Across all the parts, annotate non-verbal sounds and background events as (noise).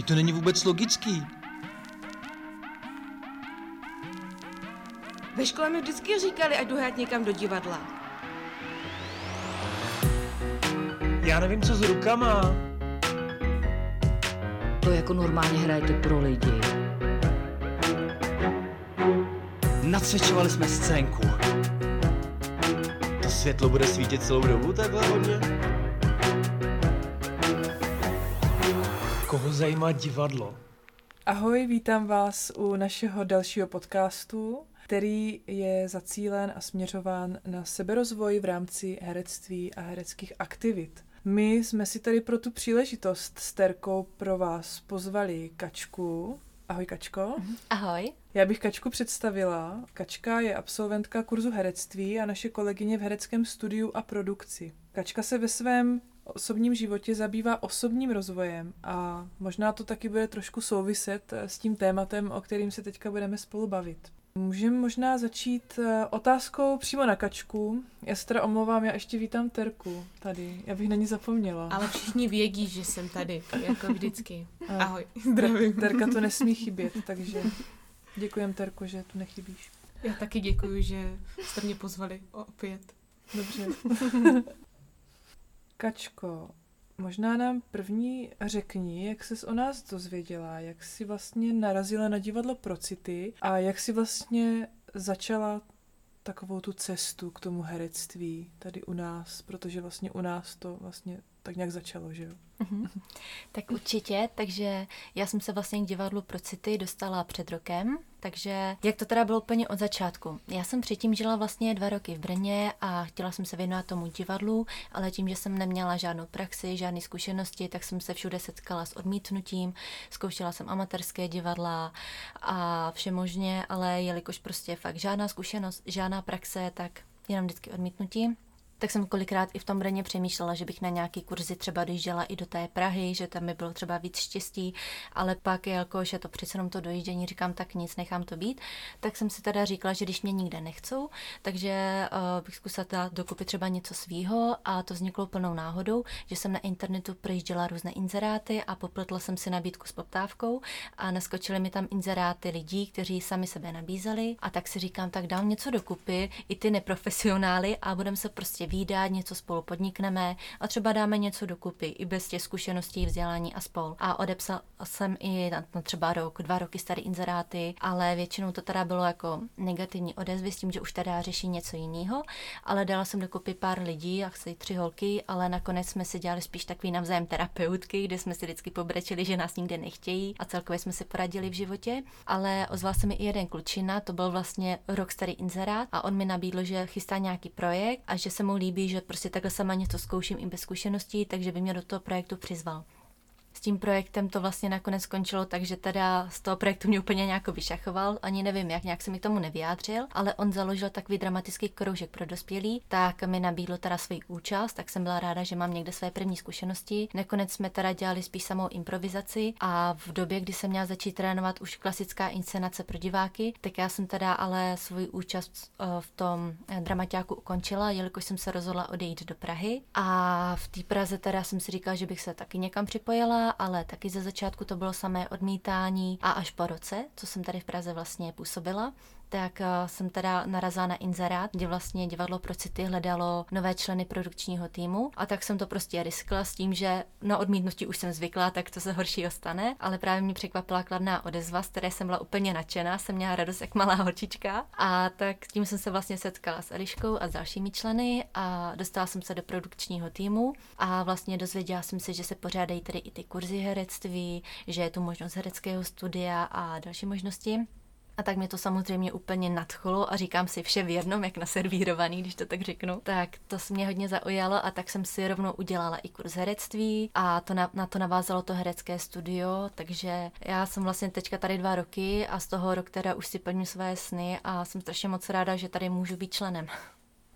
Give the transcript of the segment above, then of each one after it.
Je to není vůbec logický. Ve škole mi vždycky říkali, ať jdu hrát někam do divadla. Já nevím, co s rukama. To jako normálně hrajete pro lidi. Nacvičovali jsme scénku. To světlo bude svítit celou dobu takhle hodně? Koho zajímá divadlo? Ahoj, vítám vás u našeho dalšího podcastu, který je zacílen a směřován na seberozvoj v rámci herectví a hereckých aktivit. My jsme si tady pro tu příležitost s Terkou pro vás pozvali Kačku. Ahoj Kačko. Ahoj. Já bych Kačku představila. Kačka je absolventka kurzu herectví a naše kolegyně v hereckém studiu a produkci. Kačka se ve svém osobním životě zabývá osobním rozvojem a možná to taky bude trošku souviset s tím tématem, o kterým se teďka budeme spolu bavit. Můžeme možná začít eh, otázkou přímo na kačku. Já se teda omlouvám, já ještě vítám Terku tady. Já bych na ní zapomněla. Ale všichni vědí, že jsem tady, jako vždycky. Ahoj. Zdravím. Terka to nesmí chybět, takže děkujem Terko, že tu nechybíš. Já taky děkuji, že jste mě pozvali opět. Dobře. (laughs) Kačko, možná nám první řekni, jak ses o nás dozvěděla, jak jsi vlastně narazila na divadlo Procity a jak jsi vlastně začala takovou tu cestu k tomu herectví tady u nás, protože vlastně u nás to vlastně tak nějak začalo, že jo? Mhm. Tak určitě, takže já jsem se vlastně k divadlu pro city dostala před rokem, takže jak to teda bylo úplně od začátku. Já jsem předtím žila vlastně dva roky v Brně a chtěla jsem se věnovat tomu divadlu, ale tím, že jsem neměla žádnou praxi, žádné zkušenosti, tak jsem se všude setkala s odmítnutím, zkoušela jsem amatérské divadla a vše možně, ale jelikož prostě fakt žádná zkušenost, žádná praxe, tak jenom vždycky odmítnutí tak jsem kolikrát i v tom Brně přemýšlela, že bych na nějaký kurzy třeba dojížděla i do té Prahy, že tam by bylo třeba víc štěstí, ale pak jakože to přece jenom to dojíždění říkám, tak nic, nechám to být, tak jsem si teda říkala, že když mě nikde nechcou, takže uh, bych zkusila dokupy třeba něco svýho a to vzniklo plnou náhodou, že jsem na internetu projížděla různé inzeráty a popletla jsem si nabídku s poptávkou a naskočily mi tam inzeráty lidí, kteří sami sebe nabízeli a tak si říkám, tak dám něco dokupy, i ty neprofesionály a budeme se prostě výdat, něco spolu podnikneme a třeba dáme něco dokupy i bez těch zkušeností, vzdělání a spol. A odepsal jsem i na, na třeba rok, dva roky staré inzeráty, ale většinou to teda bylo jako negativní odezvy s tím, že už teda řeší něco jiného, ale dala jsem dokupy pár lidí, asi tři holky, ale nakonec jsme si dělali spíš takový navzájem terapeutky, kde jsme si vždycky pobrečili, že nás nikde nechtějí a celkově jsme si poradili v životě. Ale ozval se mi i jeden klučina, to byl vlastně rok starý inzerát a on mi nabídl, že chystá nějaký projekt a že se mu líbí, že prostě takhle sama něco zkouším i bez zkušeností, takže by mě do toho projektu přizval tím projektem to vlastně nakonec skončilo, takže teda z toho projektu mě úplně nějak vyšachoval, ani nevím jak, nějak se mi tomu nevyjádřil, ale on založil takový dramatický kroužek pro dospělí, tak mi nabídlo teda svoji účast, tak jsem byla ráda, že mám někde své první zkušenosti. Nakonec jsme teda dělali spíš samou improvizaci a v době, kdy jsem měla začít trénovat už klasická inscenace pro diváky, tak já jsem teda ale svoji účast eh, v tom eh, dramaťáku ukončila, jelikož jsem se rozhodla odejít do Prahy. A v té Praze teda jsem si říkala, že bych se taky někam připojila, ale taky ze začátku to bylo samé odmítání a až po roce, co jsem tady v Praze vlastně působila, tak jsem teda narazila na inzerát, kde vlastně divadlo pro city hledalo nové členy produkčního týmu. A tak jsem to prostě riskla s tím, že na odmítnutí už jsem zvykla, tak to se horšího stane, ale právě mě překvapila kladná odezva, z které jsem byla úplně nadšená, jsem měla radost jak malá holčička. A tak tím jsem se vlastně setkala s Eliškou a s dalšími členy a dostala jsem se do produkčního týmu. A vlastně dozvěděla jsem se, že se pořádají tady i ty kurzy herectví, že je tu možnost hereckého studia a další možnosti. A tak mě to samozřejmě úplně nadchlo a říkám si vše v jednom, jak naservírovaný, když to tak řeknu. Tak to mě hodně zaujalo a tak jsem si rovnou udělala i kurz herectví a to na, na to navázalo to herecké studio, takže já jsem vlastně teďka tady dva roky a z toho rok teda už si plním své sny a jsem strašně moc ráda, že tady můžu být členem.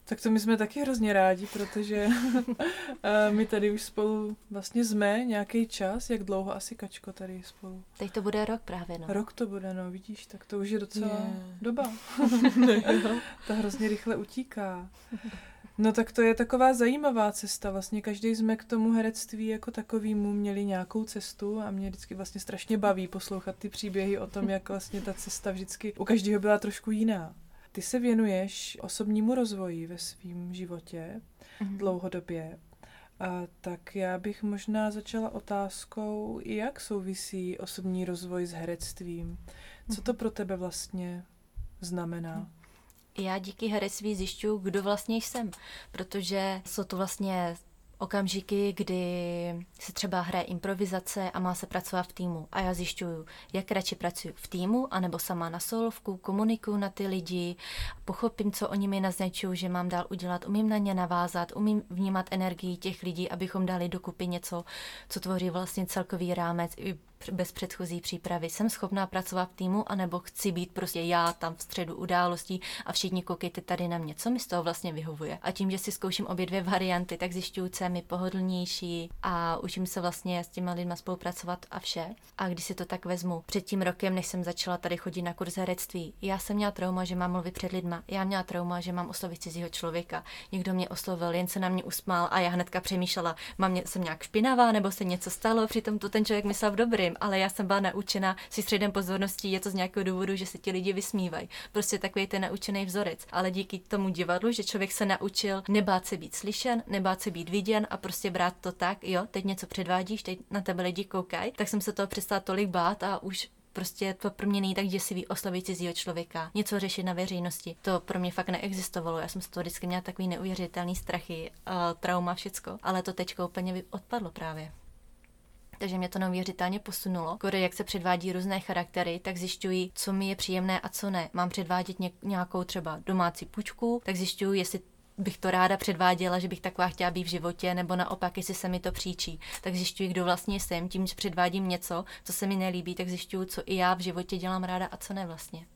Tak to my jsme taky hrozně rádi, protože (laughs) eh, my tady už spolu vlastně jsme nějaký čas. Jak dlouho asi Kačko tady spolu? Teď to bude rok právě, no. Rok to bude, no, vidíš, tak to už je docela yeah. doba. (laughs) to hrozně rychle utíká. No tak to je taková zajímavá cesta. Vlastně každý jsme k tomu herectví jako takovýmu měli nějakou cestu a mě vždycky vlastně strašně baví poslouchat ty příběhy o tom, jak vlastně ta cesta vždycky u každého byla trošku jiná. Ty se věnuješ osobnímu rozvoji ve svém životě mm-hmm. dlouhodobě. A tak já bych možná začala otázkou, jak souvisí osobní rozvoj s herectvím. Co to mhm. pro tebe vlastně znamená? Já díky herectví zjišťuju, kdo vlastně jsem, protože jsou to vlastně okamžiky, kdy se třeba hraje improvizace a má se pracovat v týmu. A já zjišťuju, jak radši pracuji v týmu, anebo sama na solovku, komunikuju na ty lidi, pochopím, co oni mi naznačují, že mám dál udělat, umím na ně navázat, umím vnímat energii těch lidí, abychom dali dokupy něco, co tvoří vlastně celkový rámec i bez předchozí přípravy. Jsem schopná pracovat v týmu, anebo chci být prostě já tam v středu událostí a všichni koukejte tady na mě. Co mi z toho vlastně vyhovuje? A tím, že si zkouším obě dvě varianty, tak zjišťuju, co je mi pohodlnější a učím se vlastně s těma lidma spolupracovat a vše. A když si to tak vezmu, před tím rokem, než jsem začala tady chodit na kurz herectví, já jsem měla trauma, že mám mluvit před lidma. Já měla trauma, že mám oslovit cizího člověka. Někdo mě oslovil, jen se na mě usmál a já hnedka přemýšlela, mám mě, jsem nějak špinavá nebo se něco stalo, přitom to ten člověk myslel v dobrým ale já jsem byla naučena si středem pozorností, je to z nějakého důvodu, že se ti lidi vysmívají. Prostě takový ten naučený vzorec. Ale díky tomu divadlu, že člověk se naučil nebát se být slyšen, nebát se být viděn a prostě brát to tak, jo, teď něco předvádíš, teď na tebe lidi koukají, tak jsem se toho přestala tolik bát a už prostě to pro mě není tak děsivý oslovit cizího člověka, něco řešit na veřejnosti. To pro mě fakt neexistovalo. Já jsem z toho vždycky měla takový neuvěřitelný strachy, uh, trauma, všecko. Ale to teďko úplně odpadlo právě takže mě to neuvěřitelně posunulo. Kore, jak se předvádí různé charaktery, tak zjišťuji, co mi je příjemné a co ne. Mám předvádět ně- nějakou třeba domácí pučku, tak zjišťuji, jestli bych to ráda předváděla, že bych taková chtěla být v životě, nebo naopak, jestli se mi to příčí. Tak zjišťuji, kdo vlastně jsem, tím, že předvádím něco, co se mi nelíbí, tak zjišťuji, co i já v životě dělám ráda a co ne vlastně.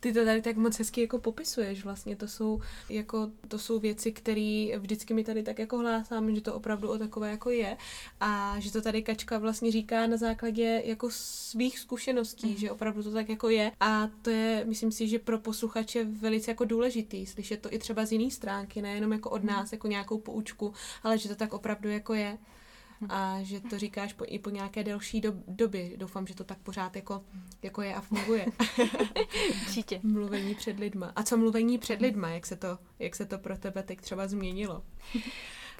Ty to tady tak moc hezky jako popisuješ vlastně, to jsou, jako, to jsou věci, které vždycky mi tady tak jako hlásám, že to opravdu o takové jako je a že to tady Kačka vlastně říká na základě jako svých zkušeností, mm. že opravdu to tak jako je a to je, myslím si, že pro posluchače velice jako důležitý, slyšet to i třeba z jiné stránky, nejenom jako od mhm. nás, jako nějakou poučku, ale že to tak opravdu jako je (laughs) a že to říkáš po, i po nějaké delší do, době. Doufám, že to tak pořád jako, jako je a funguje. (laughs) Určitě. (laughs) mluvení před lidma. A co mluvení před lidma, jak se to, jak se to pro tebe teď třeba změnilo?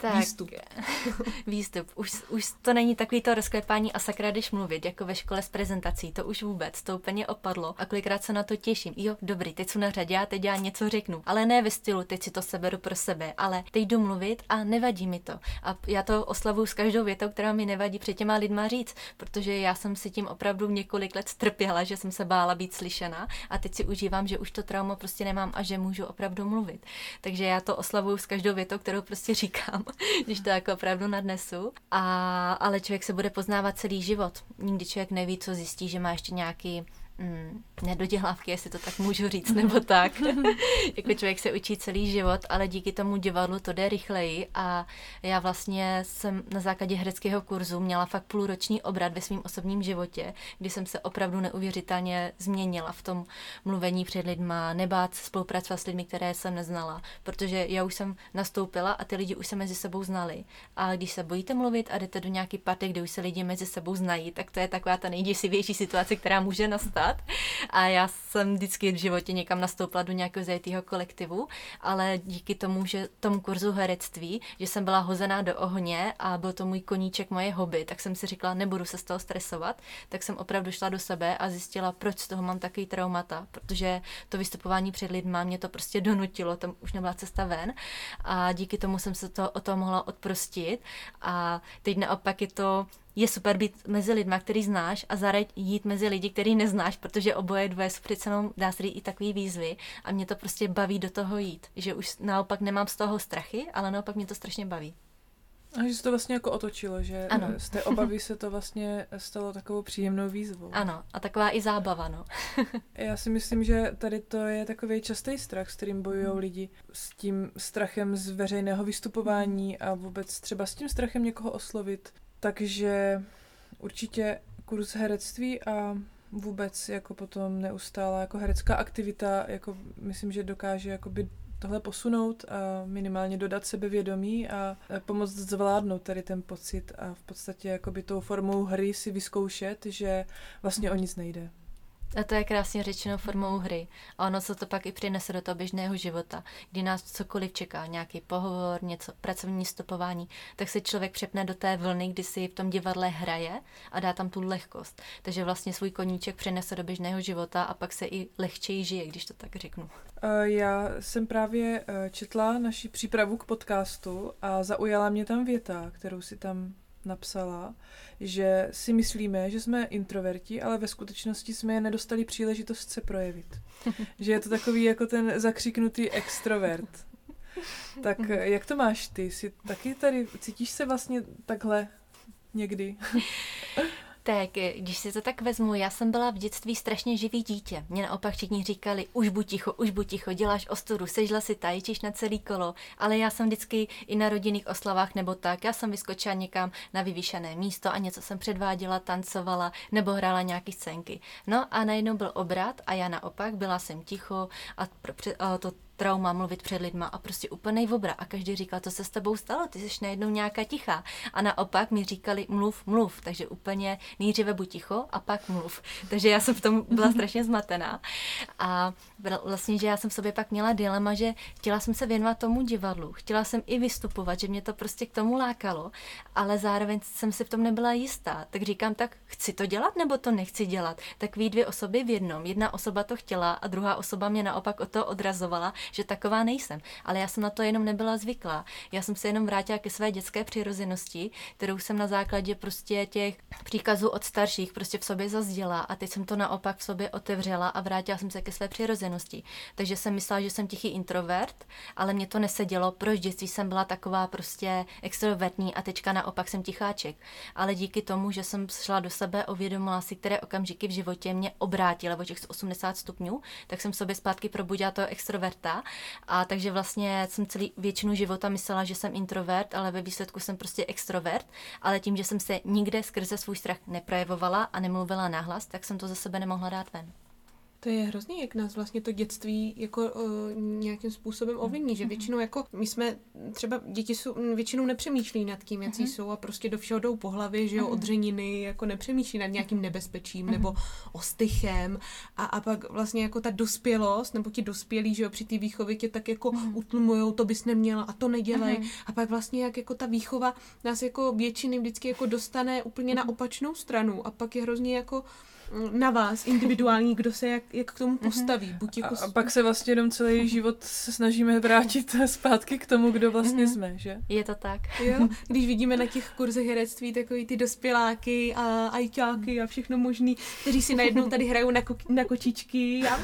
Tak, výstup. (laughs) výstup. Už, už to není takový to rozklepání a sakra, když mluvit, jako ve škole s prezentací. To už vůbec, to úplně opadlo. A kolikrát se na to těším. Jo, dobrý, teď jsou na řadě, já teď já něco řeknu. Ale ne ve stylu, teď si to seberu pro sebe, ale teď jdu mluvit a nevadí mi to. A já to oslavuju s každou větou, která mi nevadí před těma lidma říct, protože já jsem si tím opravdu několik let strpěla, že jsem se bála být slyšena a teď si užívám, že už to trauma prostě nemám a že můžu opravdu mluvit. Takže já to oslavuju s každou větou, kterou prostě říkám. (laughs) když to jako opravdu nadnesu. A, ale člověk se bude poznávat celý život. Nikdy člověk neví, co zjistí, že má ještě nějaký mm, nedodělávky, jestli to tak můžu říct, nebo tak. (laughs) jako člověk se učí celý život, ale díky tomu divadlu to jde rychleji a já vlastně jsem na základě hereckého kurzu měla fakt půlroční obrat ve svém osobním životě, kdy jsem se opravdu neuvěřitelně změnila v tom mluvení před lidma, nebát spolupracovat s lidmi, které jsem neznala, protože já už jsem nastoupila a ty lidi už se mezi sebou znali. A když se bojíte mluvit a jdete do nějaký party, kde už se lidi mezi sebou znají, tak to je taková ta nejděsivější situace, která může nastat a já jsem vždycky v životě někam nastoupila do nějakého zajetého kolektivu, ale díky tomu, že tomu kurzu herectví, že jsem byla hozená do ohně a byl to můj koníček, moje hobby, tak jsem si říkala, nebudu se z toho stresovat, tak jsem opravdu šla do sebe a zjistila, proč z toho mám takový traumata, protože to vystupování před lidma mě to prostě donutilo, tam už nebyla cesta ven. A díky tomu jsem se to o to mohla odprostit. A teď naopak je to je super být mezi lidma, který znáš a zároveň jít mezi lidi, který neznáš, protože oboje dvoje jsou přece jenom, dá se i takový výzvy a mě to prostě baví do toho jít, že už naopak nemám z toho strachy, ale naopak mě to strašně baví. A že se to vlastně jako otočilo, že ano. z té obavy se to vlastně stalo takovou příjemnou výzvou. Ano, a taková i zábava, no. (laughs) Já si myslím, že tady to je takový častý strach, s kterým bojují hmm. lidi. S tím strachem z veřejného vystupování a vůbec třeba s tím strachem někoho oslovit. Takže určitě kurz herectví a vůbec jako potom neustále jako herecká aktivita, jako myslím, že dokáže jakoby tohle posunout a minimálně dodat sebevědomí a pomoct zvládnout tady ten pocit a v podstatě jakoby tou formou hry si vyzkoušet, že vlastně o nic nejde. A to je krásně řečeno formou hry. A ono se to pak i přinese do toho běžného života, kdy nás cokoliv čeká, nějaký pohovor, něco, pracovní stopování, tak se člověk přepne do té vlny, kdy si v tom divadle hraje a dá tam tu lehkost. Takže vlastně svůj koníček přenese do běžného života a pak se i lehčeji žije, když to tak řeknu. Já jsem právě eh, četla naši přípravu k podcastu a zaujala mě tam věta, kterou si tam napsala, že si myslíme, že jsme introverti, ale ve skutečnosti jsme je nedostali příležitost se projevit. (laughs) že je to takový jako ten zakřiknutý extrovert. Tak jak to máš ty? Jsi taky tady, cítíš se vlastně takhle někdy? (laughs) Tak, když si to tak vezmu, já jsem byla v dětství strašně živý dítě. Mě naopak všichni říkali, už buď ticho, už buď ticho, děláš ostudu, sežla si tajčíš na celý kolo. Ale já jsem vždycky i na rodinných oslavách nebo tak, já jsem vyskočila někam na vyvýšené místo a něco jsem předváděla, tancovala nebo hrála nějaký scénky. No a najednou byl obrat a já naopak byla jsem ticho a, pro, a to trauma mluvit před lidma a prostě úplnej vobra. A každý říkal, co se s tebou stalo, ty jsi najednou nějaká tichá. A naopak mi říkali, mluv, mluv. Takže úplně nejdříve buď ticho a pak mluv. Takže já jsem v tom byla strašně zmatená. A vlastně, že já jsem v sobě pak měla dilema, že chtěla jsem se věnovat tomu divadlu. Chtěla jsem i vystupovat, že mě to prostě k tomu lákalo, ale zároveň jsem si v tom nebyla jistá. Tak říkám, tak chci to dělat nebo to nechci dělat. Tak ví dvě osoby v jednom. Jedna osoba to chtěla a druhá osoba mě naopak o to odrazovala, že taková nejsem. Ale já jsem na to jenom nebyla zvyklá. Já jsem se jenom vrátila ke své dětské přirozenosti, kterou jsem na základě prostě těch příkazů od starších prostě v sobě zazděla a teď jsem to naopak v sobě otevřela a vrátila jsem se ke své přirozenosti. Takže jsem myslela, že jsem tichý introvert, ale mě to nesedělo, proč dětství jsem byla taková prostě extrovertní a teďka naopak jsem ticháček. Ale díky tomu, že jsem šla do sebe, uvědomila si, které okamžiky v životě mě obrátily o těch 80 stupňů, tak jsem v sobě zpátky probudila toho extroverta a takže vlastně jsem celý většinu života myslela, že jsem introvert, ale ve výsledku jsem prostě extrovert, ale tím, že jsem se nikde skrze svůj strach neprojevovala a nemluvila nahlas, tak jsem to za sebe nemohla dát ven. To je hrozný, jak nás vlastně to dětství jako uh, nějakým způsobem ovlivní, že většinou jako my jsme, třeba děti jsou, většinou nepřemýšlí nad tím, jaký uh-huh. jsou a prostě do všeho jdou po hlavě, že jo, uh-huh. odřeniny, jako nepřemýšlí nad nějakým nebezpečím uh-huh. nebo ostychem a, a pak vlastně jako ta dospělost, nebo ti dospělí, že jo, při té výchově tě tak jako uh-huh. utlumujou, to bys neměla a to nedělej uh-huh. a pak vlastně jak jako ta výchova nás jako většiny vždycky jako dostane úplně uh-huh. na opačnou stranu a pak je hrozně jako na vás individuální, kdo se jak, jak k tomu mhm. postaví. Buď jako... a, a pak se vlastně jenom celý život se snažíme vrátit (laughs) zpátky k tomu, kdo vlastně mm-hmm. jsme, že? Je to tak. Jo, (laughs) když vidíme na těch kurzech herectví takový ty dospěláky a ajťáky a všechno možný, kteří si najednou tady hrajou na, ko- na kočičky a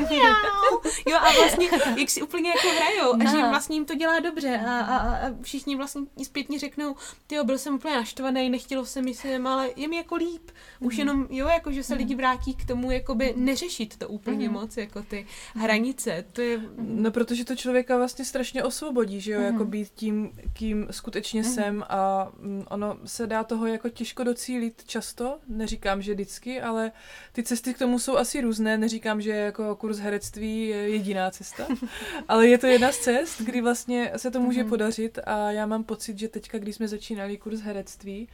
jo a vlastně jak si úplně jako hrajou a že jim vlastně jim to dělá dobře a, a, a všichni vlastně zpětně řeknou, ty byl jsem úplně naštvaný, nechtělo se mi sem, ale je mi jako líp. Už mm-hmm. jenom, jo, jako že se lidi vrátí vrátí k tomu jakoby neřešit to úplně mm. moc, jako ty hranice. To je... No protože to člověka vlastně strašně osvobodí, že jo, mm. jako být tím, kým skutečně mm. jsem a mm, ono se dá toho jako těžko docílit často, neříkám, že vždycky, ale ty cesty k tomu jsou asi různé, neříkám, že jako kurz herectví je jediná cesta, (laughs) ale je to jedna z cest, kdy vlastně se to může mm. podařit a já mám pocit, že teďka, když jsme začínali kurz herectví,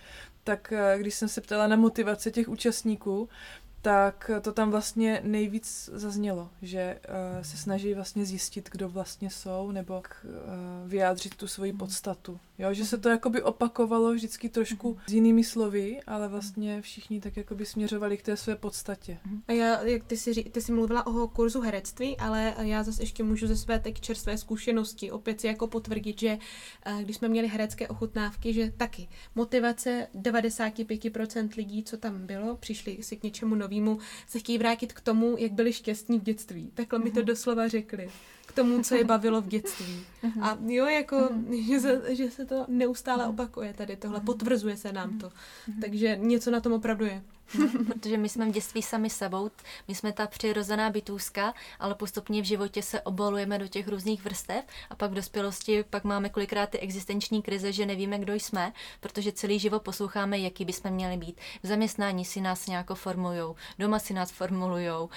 tak eh, když jsem se ptala na motivace těch účastníků, tak to tam vlastně nejvíc zaznělo, že uh, se snaží vlastně zjistit, kdo vlastně jsou, nebo uh, vyjádřit tu svoji podstatu. Jo, že se to jakoby opakovalo vždycky trošku s jinými slovy, ale vlastně všichni tak jakoby směřovali k té své podstatě. A já, jak ty jsi, ty jsi mluvila o kurzu herectví, ale já zase ještě můžu ze své teď čerstvé zkušenosti opět si jako potvrdit, že uh, když jsme měli herecké ochutnávky, že taky motivace 95% lidí, co tam bylo, přišli si k něčemu novému novému, se chtějí vrátit k tomu, jak byli šťastní v dětství. Takhle mi to mhm. doslova řekli. K tomu, co je (laughs) bavilo v dětství. Mhm. A jo, jako, mhm. že se, že se to neustále opakuje tady tohle, potvrzuje se nám to. Takže něco na tom opravdu je. protože my jsme v dětství sami sebou, my jsme ta přirozená bytůzka, ale postupně v životě se obalujeme do těch různých vrstev a pak v dospělosti pak máme kolikrát ty existenční krize, že nevíme, kdo jsme, protože celý život posloucháme, jaký bychom měli být. V zaměstnání si nás nějak formulují, doma si nás formulují,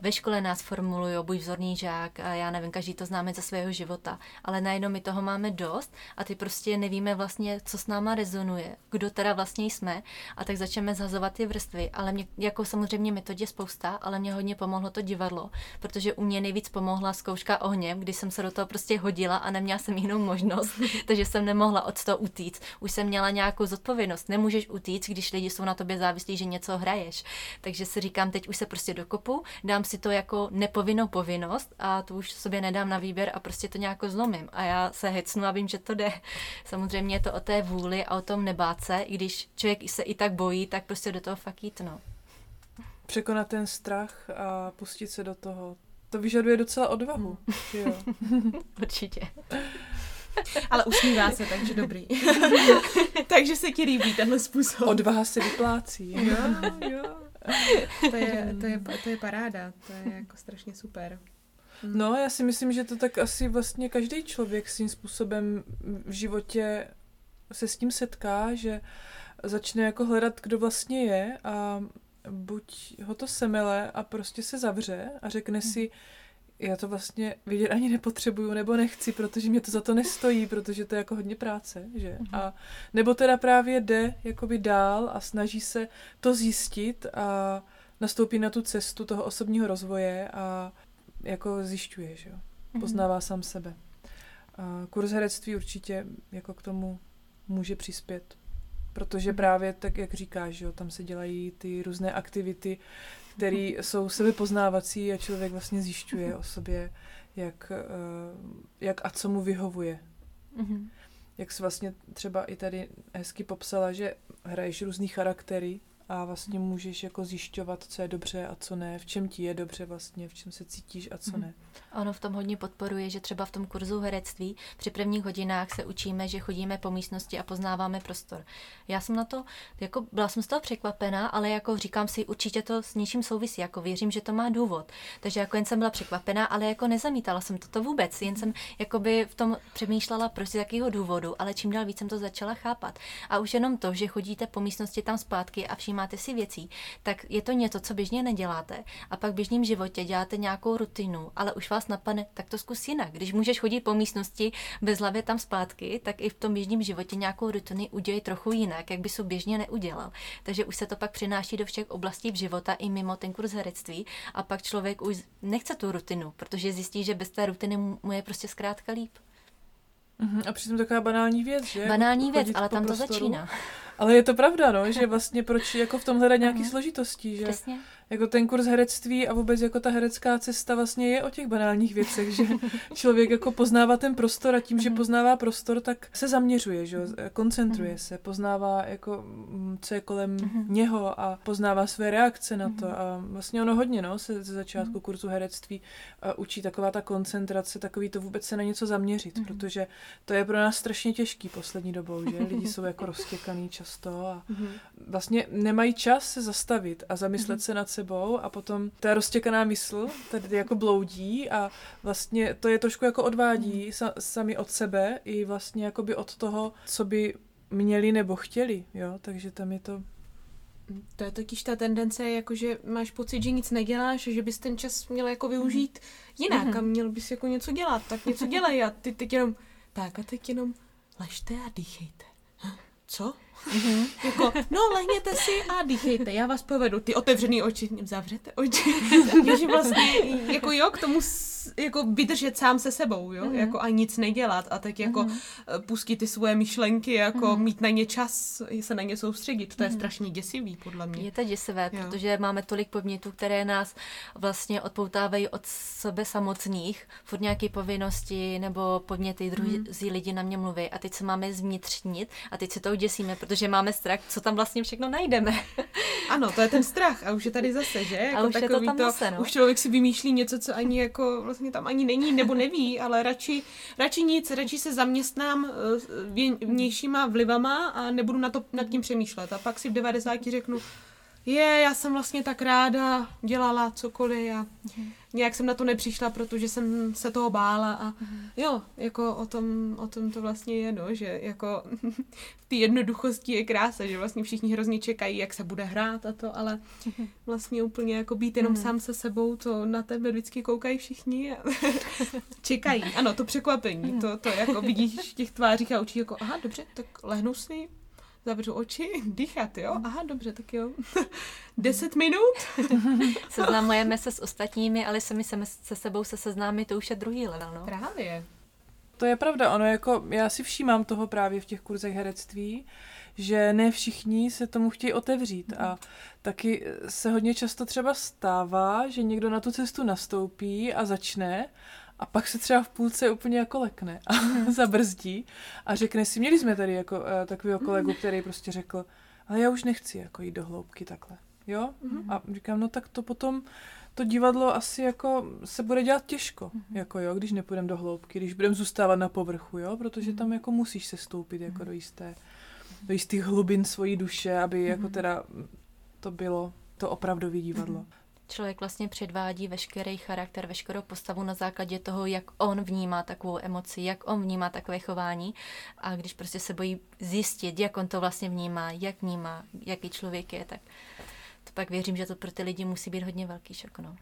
ve škole nás formulují, buď vzorný žák, a já nevím, každý to známe ze svého života, ale najednou my toho máme dost a ty prostě nevíme vlastně, co s náma rezonuje, kdo teda vlastně jsme a tak začneme zhazovat ty vrstvy, ale mě, jako samozřejmě metod je spousta, ale mě hodně pomohlo to divadlo, protože u mě nejvíc pomohla zkouška ohněm, kdy jsem se do toho prostě hodila a neměla jsem jinou možnost, (laughs) takže jsem nemohla od toho utíct. Už jsem měla nějakou zodpovědnost. Nemůžeš utíct, když lidi jsou na tobě závislí, že něco hraješ. Takže si říkám, teď už se prostě dokopu, dám si to jako nepovinnou povinnost a to už sobě nedám na výběr a prostě to nějak zlomím. A já se hecnu a vím, že to jde. (laughs) Samozřejmě je to o té vůli a o tom nebát se, i když člověk se i tak bojí, tak prostě do toho fakt jít, no. Překonat ten strach a pustit se do toho. To vyžaduje docela odvahu. Jo. (laughs) Určitě. (laughs) Ale usmívá se, takže dobrý. takže se ti líbí tenhle způsob. Odvaha se vyplácí. jo, jo. To je, to, je, to je paráda, to je jako strašně super. No, já si myslím, že to tak asi vlastně každý člověk svým způsobem v životě se s tím setká, že začne jako hledat, kdo vlastně je a buď ho to semele a prostě se zavře a řekne si, já to vlastně vidět ani nepotřebuju nebo nechci, protože mě to za to nestojí, protože to je jako hodně práce, že? A nebo teda právě jde jakoby dál a snaží se to zjistit a nastoupí na tu cestu toho osobního rozvoje a jako zjišťuje, že jo? Poznává sám sebe. A kurz herectví určitě jako k tomu může přispět. Protože právě tak, jak říkáš, jo, tam se dělají ty různé aktivity, které jsou sebepoznávací a člověk vlastně zjišťuje o sobě, jak, eh, jak a co mu vyhovuje. Mhm. Jak jsi vlastně třeba i tady hezky popsala, že hraješ různý charaktery a vlastně můžeš jako zjišťovat, co je dobře a co ne, v čem ti je dobře vlastně, v čem se cítíš a co ne. Ono v tom hodně podporuje, že třeba v tom kurzu herectví při prvních hodinách se učíme, že chodíme po místnosti a poznáváme prostor. Já jsem na to, jako byla jsem z toho překvapená, ale jako říkám si, určitě to s něčím souvisí, jako věřím, že to má důvod. Takže jako jen jsem byla překvapená, ale jako nezamítala jsem toto vůbec, jen jsem jakoby v tom přemýšlela, proč z jakého důvodu, ale čím dál víc jsem to začala chápat. A už jenom to, že chodíte po místnosti tam zpátky a všímáte si věcí, tak je to něco, co běžně neděláte. A pak v běžném životě děláte nějakou rutinu, ale už vás napadne, tak to zkus jinak. Když můžeš chodit po místnosti bez hlavy tam zpátky, tak i v tom běžném životě nějakou rutinu udělej trochu jinak, jak by se běžně neudělal. Takže už se to pak přináší do všech oblastí v života i mimo ten kurz herectví a pak člověk už nechce tu rutinu, protože zjistí, že bez té rutiny mu je prostě zkrátka líp. Mhm, A přitom taková banální věc, že? Banální věc, Chodit ale tam to prostoru. začíná. Ale je to pravda, no, že vlastně proč jako v tom hledat nějaký složitosti, že Přesně. jako ten kurz herectví a vůbec jako ta herecká cesta vlastně je o těch banálních věcech, že (laughs) člověk jako poznává ten prostor a tím, že poznává prostor, tak se zaměřuje, že jo, koncentruje se, poznává jako mm, co je kolem něho a poznává své reakce na to. A vlastně ono hodně, no, se ze začátku kurzu herectví a učí taková ta koncentrace, takový to vůbec se na něco zaměřit, protože to je pro nás strašně těžký poslední dobou, že (laughs) lidi jsou jako roztěkaný často a vlastně nemají čas se zastavit a zamyslet se nad sebou a potom ta roztěkaná mysl tady jako bloudí a vlastně to je trošku jako odvádí sa, sami od sebe i vlastně jakoby od toho, co by měli nebo chtěli, jo, takže tam je to To je totiž ta tendence, jako že máš pocit, že nic neděláš, že bys ten čas měl jako využít jinak a měl bys jako něco dělat, tak něco dělej a ty teď jenom, tak a teď jenom ležte a dýchejte. Hm, Co? jako, no lehněte si a dýchejte, já vás povedu. Ty otevřený oči, zavřete oči. (laughs) (laughs) Takže vlastně, jako jo, k tomu jako vydržet sám se sebou, jo, jako a nic nedělat a tak jako eh, pustit ty svoje myšlenky, jako mít na ně čas, se na ně soustředit. To je strašně děsivý, podle mě. Je to děsivé, Jo. protože máme tolik podnětů, které nás vlastně odpoutávají od sebe samotných, furt nějaké povinnosti nebo podněty, druzí lidi na mě mluví a teď se máme zvnitřnit a teď se to uděsíme, protože máme strach, co tam vlastně všechno najdeme. (laughs) Ano, to je ten strach a už je tady zase, že? Jako už je to tam zase, no. Už člověk si vymýšlí něco, co ani jako vlastně tam ani není nebo neví, ale radši, radši nic, radši se zaměstnám eh, vnějšíma vlivama a nebudu na to nad tím přemýšlet. A pak si v 90 řeknu, je, já jsem vlastně tak ráda dělala cokoliv a nějak jsem na to nepřišla, protože jsem se toho bála a jo, jako o tom, o tom to vlastně je, no, že jako (laughs) v té jednoduchosti je krása, že vlastně všichni hrozně čekají, jak se bude hrát a to, ale vlastně úplně jako být jenom sám se sebou, to na tebe vždycky koukají všichni a (laughs) čekají. Ano, to překvapení, to, to jako vidíš v těch tvářích a očích jako, aha, dobře, tak lehnu si, zavřu oči, (laughs) dýchat, jo? Aha, dobře, tak jo. (laughs) Deset minut? (laughs) Seznamujeme se s ostatními, ale sami se, se sebou se seznámit, to už je druhý level, no. Právě. To je pravda, ono jako, já si všímám toho právě v těch kurzech herectví, že ne všichni se tomu chtějí otevřít a taky se hodně často třeba stává, že někdo na tu cestu nastoupí a začne a pak se třeba v půlce úplně jako lekne a (laughs) zabrzdí a řekne si, měli jsme tady jako uh, takového kolegu, který prostě řekl, ale já už nechci jako jít do hloubky takhle, jo? Mhm. A říkám, no tak to potom to divadlo asi jako se bude dělat těžko, jako jo, když nepůjdeme do hloubky, když budeme zůstávat na povrchu, jo, protože tam jako musíš se stoupit jako do jisté, do jistých hlubin svojí duše, aby jako teda to bylo to opravdové divadlo. Člověk vlastně předvádí veškerý charakter, veškerou postavu na základě toho, jak on vnímá takovou emoci, jak on vnímá takové chování a když prostě se bojí zjistit, jak on to vlastně vnímá, jak vnímá, jaký člověk je, tak to pak věřím, že to pro ty lidi musí být hodně velký šok, no.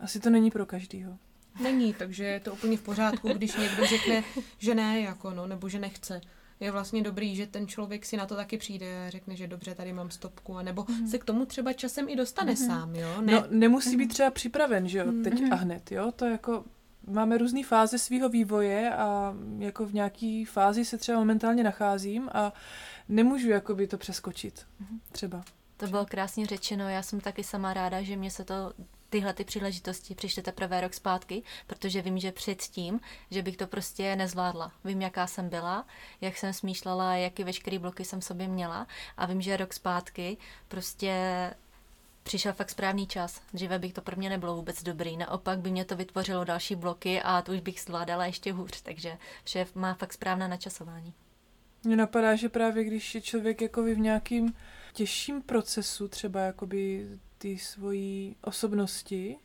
Asi to není pro každýho. Není, takže je to úplně v pořádku, když někdo řekne, že ne, jako no, nebo že nechce. Je vlastně dobrý, že ten člověk si na to taky přijde a řekne, že dobře, tady mám stopku, a nebo mm. se k tomu třeba časem i dostane mm. sám, jo? Ne. No, nemusí být třeba připraven, že jo, teď a hned, jo, to jako máme různé fáze svého vývoje a jako v nějaký fázi se třeba momentálně nacházím a nemůžu jakoby to přeskočit, třeba. To bylo krásně řečeno, já jsem taky sama ráda, že mě se to tyhle ty příležitosti přišly teprve rok zpátky, protože vím, že předtím, že bych to prostě nezvládla. Vím, jaká jsem byla, jak jsem smýšlela, jaký veškerý bloky jsem sobě měla a vím, že rok zpátky prostě přišel fakt správný čas. Dříve bych to pro mě nebylo vůbec dobrý. Naopak by mě to vytvořilo další bloky a to už bych zvládala ještě hůř. Takže vše má fakt správné načasování. Mně napadá, že právě když je člověk jako v nějakým těžším procesu, třeba jakoby ty svojí osobnosti,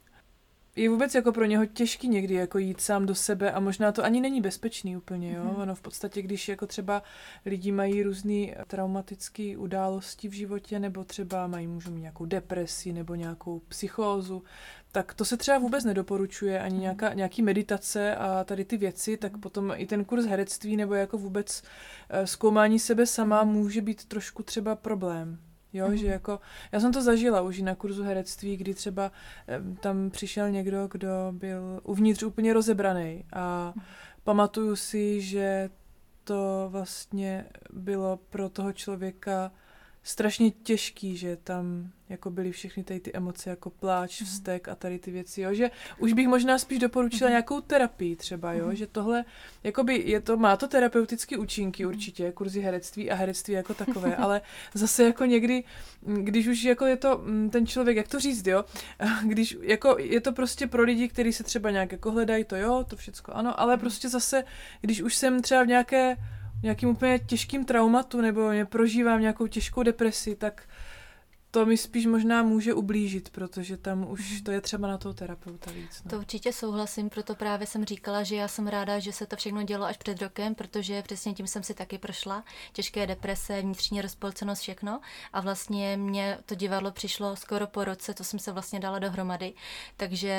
je vůbec jako pro něho těžký někdy jako jít sám do sebe a možná to ani není bezpečný úplně, jo. Ono v podstatě, když jako třeba lidi mají různé traumatické události v životě, nebo třeba mají, můžou mít nějakou depresi nebo nějakou psychózu, tak to se třeba vůbec nedoporučuje, ani nějaká, nějaký meditace a tady ty věci, tak potom i ten kurz herectví nebo jako vůbec eh, zkoumání sebe sama může být trošku třeba problém. Jo, mm. že jako, já jsem to zažila už na kurzu herectví, kdy třeba tam přišel někdo, kdo byl uvnitř úplně rozebraný a mm. pamatuju si, že to vlastně bylo pro toho člověka strašně těžký, že tam jako byly všechny tady ty emoce, jako pláč, vztek a tady ty věci, jo, že už bych možná spíš doporučila nějakou terapii třeba, jo, že tohle, jakoby je to, má to terapeutické účinky určitě, kurzy herectví a herectví jako takové, (laughs) ale zase jako někdy, když už jako je to ten člověk, jak to říct, jo, (laughs) když jako je to prostě pro lidi, kteří se třeba nějak jako hledají, to jo, to všecko ano, ale prostě zase, když už jsem třeba v nějaké nějakým úplně těžkým traumatu nebo prožívám nějakou těžkou depresi, tak to mi spíš možná může ublížit, protože tam už to je třeba na toho terapeuta víc. No. To určitě souhlasím, proto právě jsem říkala, že já jsem ráda, že se to všechno dělo až před rokem, protože přesně tím jsem si taky prošla. Těžké deprese, vnitřní rozpolcenost, všechno. A vlastně mě to divadlo přišlo skoro po roce, to jsem se vlastně dala dohromady. Takže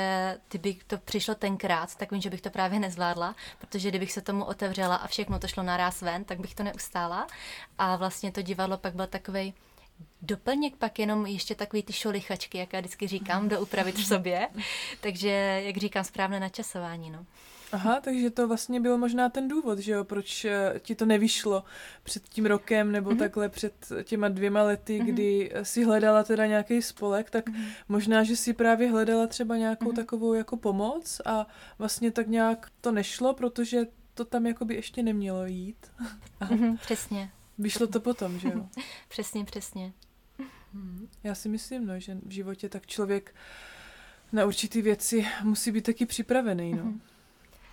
kdyby to přišlo tenkrát, tak vím, že bych to právě nezvládla, protože kdybych se tomu otevřela a všechno to šlo naraz ven, tak bych to neustála. A vlastně to divadlo pak byl takovej doplněk pak jenom ještě takový ty šolichačky, jak já vždycky říkám, do upravit v sobě. (laughs) Takže, jak říkám, správné načasování, no. Aha, takže to vlastně byl možná ten důvod, že jo, proč eh, ti to nevyšlo před tím rokem nebo mm-hmm. takhle před těma dvěma lety, mm-hmm. kdy si hledala teda nějaký spolek, tak mm-hmm. možná, že si právě hledala třeba nějakou mm-hmm. takovou jako pomoc a vlastně tak nějak to nešlo, protože to tam jakoby ještě nemělo jít. Mm-hmm, (laughs) přesně. Vyšlo to potom, že jo? (laughs) přesně, přesně. Já si myslím, no, že v životě tak člověk na určitý věci musí být taky připravený, no.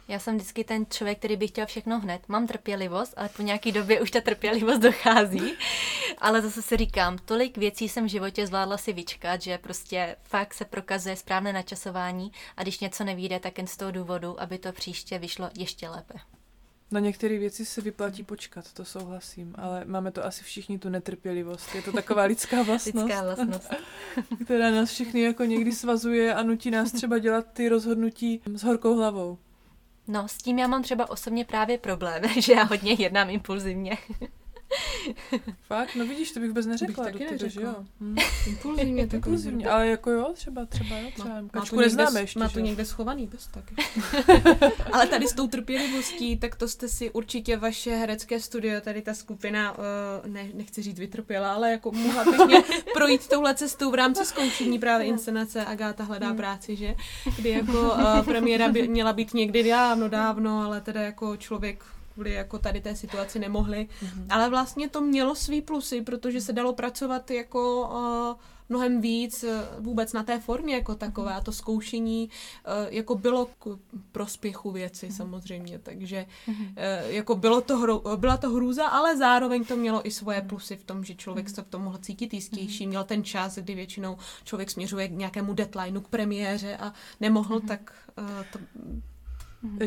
Já jsem vždycky ten člověk, který by chtěl všechno hned. Mám trpělivost, ale po nějaký době už ta trpělivost (laughs) dochází. Ale zase si říkám, tolik věcí jsem v životě zvládla si vyčkat, že prostě fakt se prokazuje správné načasování a když něco nevíde, tak jen z toho důvodu, aby to příště vyšlo ještě lépe. Na některé věci se vyplatí počkat, to souhlasím, ale máme to asi všichni tu netrpělivost. Je to taková lidská vlastnost, (laughs) Lidská vlastnost. (laughs) která nás všechny jako někdy svazuje a nutí nás třeba dělat ty rozhodnutí s horkou hlavou. No, s tím já mám třeba osobně právě problém, (laughs) že já hodně jednám impulzivně. Fakt? No vidíš, to bych vůbec neřekla taky do tebe, že neřekla. jo? Hm. Impulzivně, tak Impulzivně, ale jako jo, třeba, třeba jo, třeba. Má, má to někde, neznáme ještě, má to někde schovaný, bez taky. (laughs) Ale tady s tou trpělivostí, tak to jste si určitě vaše herecké studio, tady ta skupina, eh, ne, nechci říct vytrpěla, ale jako mohla pěkně (laughs) projít touhle cestou v rámci zkoušení právě inscenace Agáta hledá práci, že? Kdy jako uh, premiéra by měla být někdy dávno, dávno, ale teda jako člověk kvůli jako tady té situaci nemohli. Ale vlastně to mělo svý plusy, protože se dalo pracovat jako uh, mnohem víc eh, vůbec na té formě jako takové. A to zkoušení eh, jako bylo k prospěchu věci samozřejmě, takže eh, jako bylo to hro, byla to hrůza, ale zároveň to mělo i svoje plusy v tom, že člověk se v tom mohl cítit jistější, měl ten čas, kdy většinou člověk směřuje k nějakému deadlineu, k premiéře a nemohl, tak to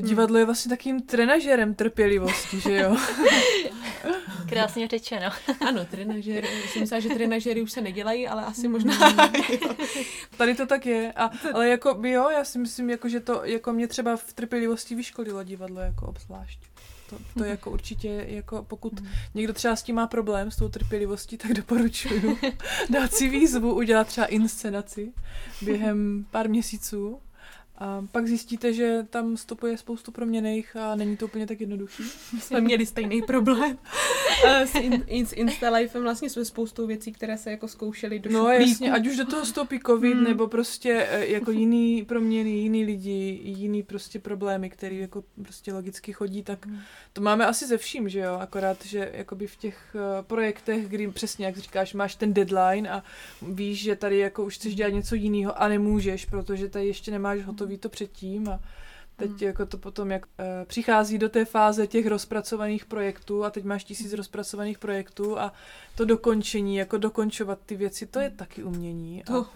Divadlo je vlastně takým trenažerem trpělivosti, že jo? (laughs) Krásně řečeno. (laughs) ano, trenažery, jsem myslela, že trenažery už se nedělají, ale asi možná (laughs) jo. Tady to tak je. A, ale jako jo, já si myslím, jako, že to jako mě třeba v trpělivosti vyškolilo divadlo jako obzvlášť. To, to jako určitě, jako pokud někdo třeba s tím má problém, s tou trpělivostí, tak doporučuju dát si výzvu, udělat třeba inscenaci během pár měsíců a pak zjistíte, že tam stopuje spoustu proměných a není to úplně tak jednoduchý. jsme měli stejný problém (laughs) Eh, s, in, in, s Instalifem, vlastně jsme spoustou věcí, které se jako zkoušely do No šuplíku. jasně, ať už do toho stoupí covid, Hmm. nebo prostě eh, jako jiný proměny, jiný lidi, jiný prostě problémy, který jako prostě logicky chodí, tak to máme asi ze vším, že jo, akorát, že jakoby v těch eh, projektech, kdy přesně, jak říkáš, máš ten deadline a víš, že tady jako už chceš dělat něco jiného a nemůžeš, protože tady ještě nemáš hotový to předtím a Teď jako to potom, jak e, přichází do té fáze těch rozpracovaných projektů a teď máš tisíc rozpracovaných projektů a to dokončení, jako dokončovat ty věci, to je taky umění. A To-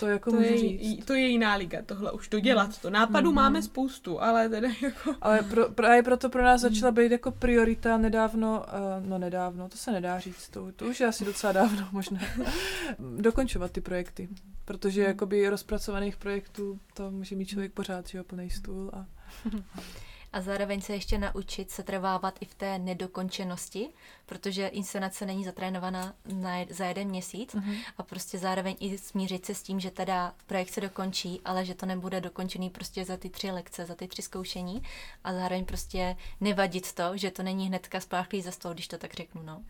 to jako To můžu je, říct. to je jiná liga, tohle už to dělat. To nápadů máme spoustu, ale teda (laughs) jako... Ale pro, právě proto pro nás začala být jako priorita nedávno, uh, no nedávno, to se nedá říct, to, to už je asi docela dávno možná, (laughs) dokončovat ty projekty. Protože jakoby rozpracovaných projektů to může mít člověk pořád, že jo, plný stůl a (laughs) A zároveň se ještě naučit se trvávat i v té nedokončenosti, protože inscenace není zatrénovaná na, jed- za jeden měsíc Mhm. a prostě zároveň i smířit se s tím, že teda projekt se dokončí, ale že to nebude dokončený prostě za ty tři lekce, za ty tři zkoušení a zároveň prostě nevadit to, že to není hnedka spláchlý za stол, když to tak řeknu, no.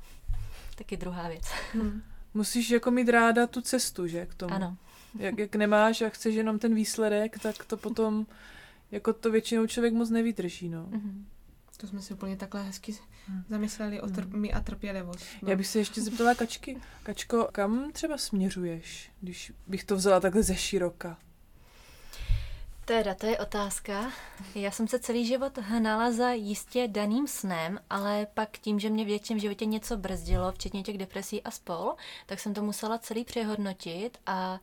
Taky druhá věc. (laughs) musíš jako mít ráda tu cestu, že, k tomu. Ano. Jak, jak nemáš a chceš jenom ten výsledek, tak to potom jako to většinou člověk moc nevydrží, no. Mhm. To jsme si úplně takhle hezky zamysleli o trp- a trpělivost. No. Já bych se ještě zeptala Kačky. Kačko, kam třeba směřuješ, když bych to vzala takhle ze široka? Teda, to je otázka. Já jsem se celý život hnala za jistě daným snem, ale pak tím, že mě v větším životě něco brzdilo, včetně těch depresí a spol, tak jsem to musela celý přehodnotit a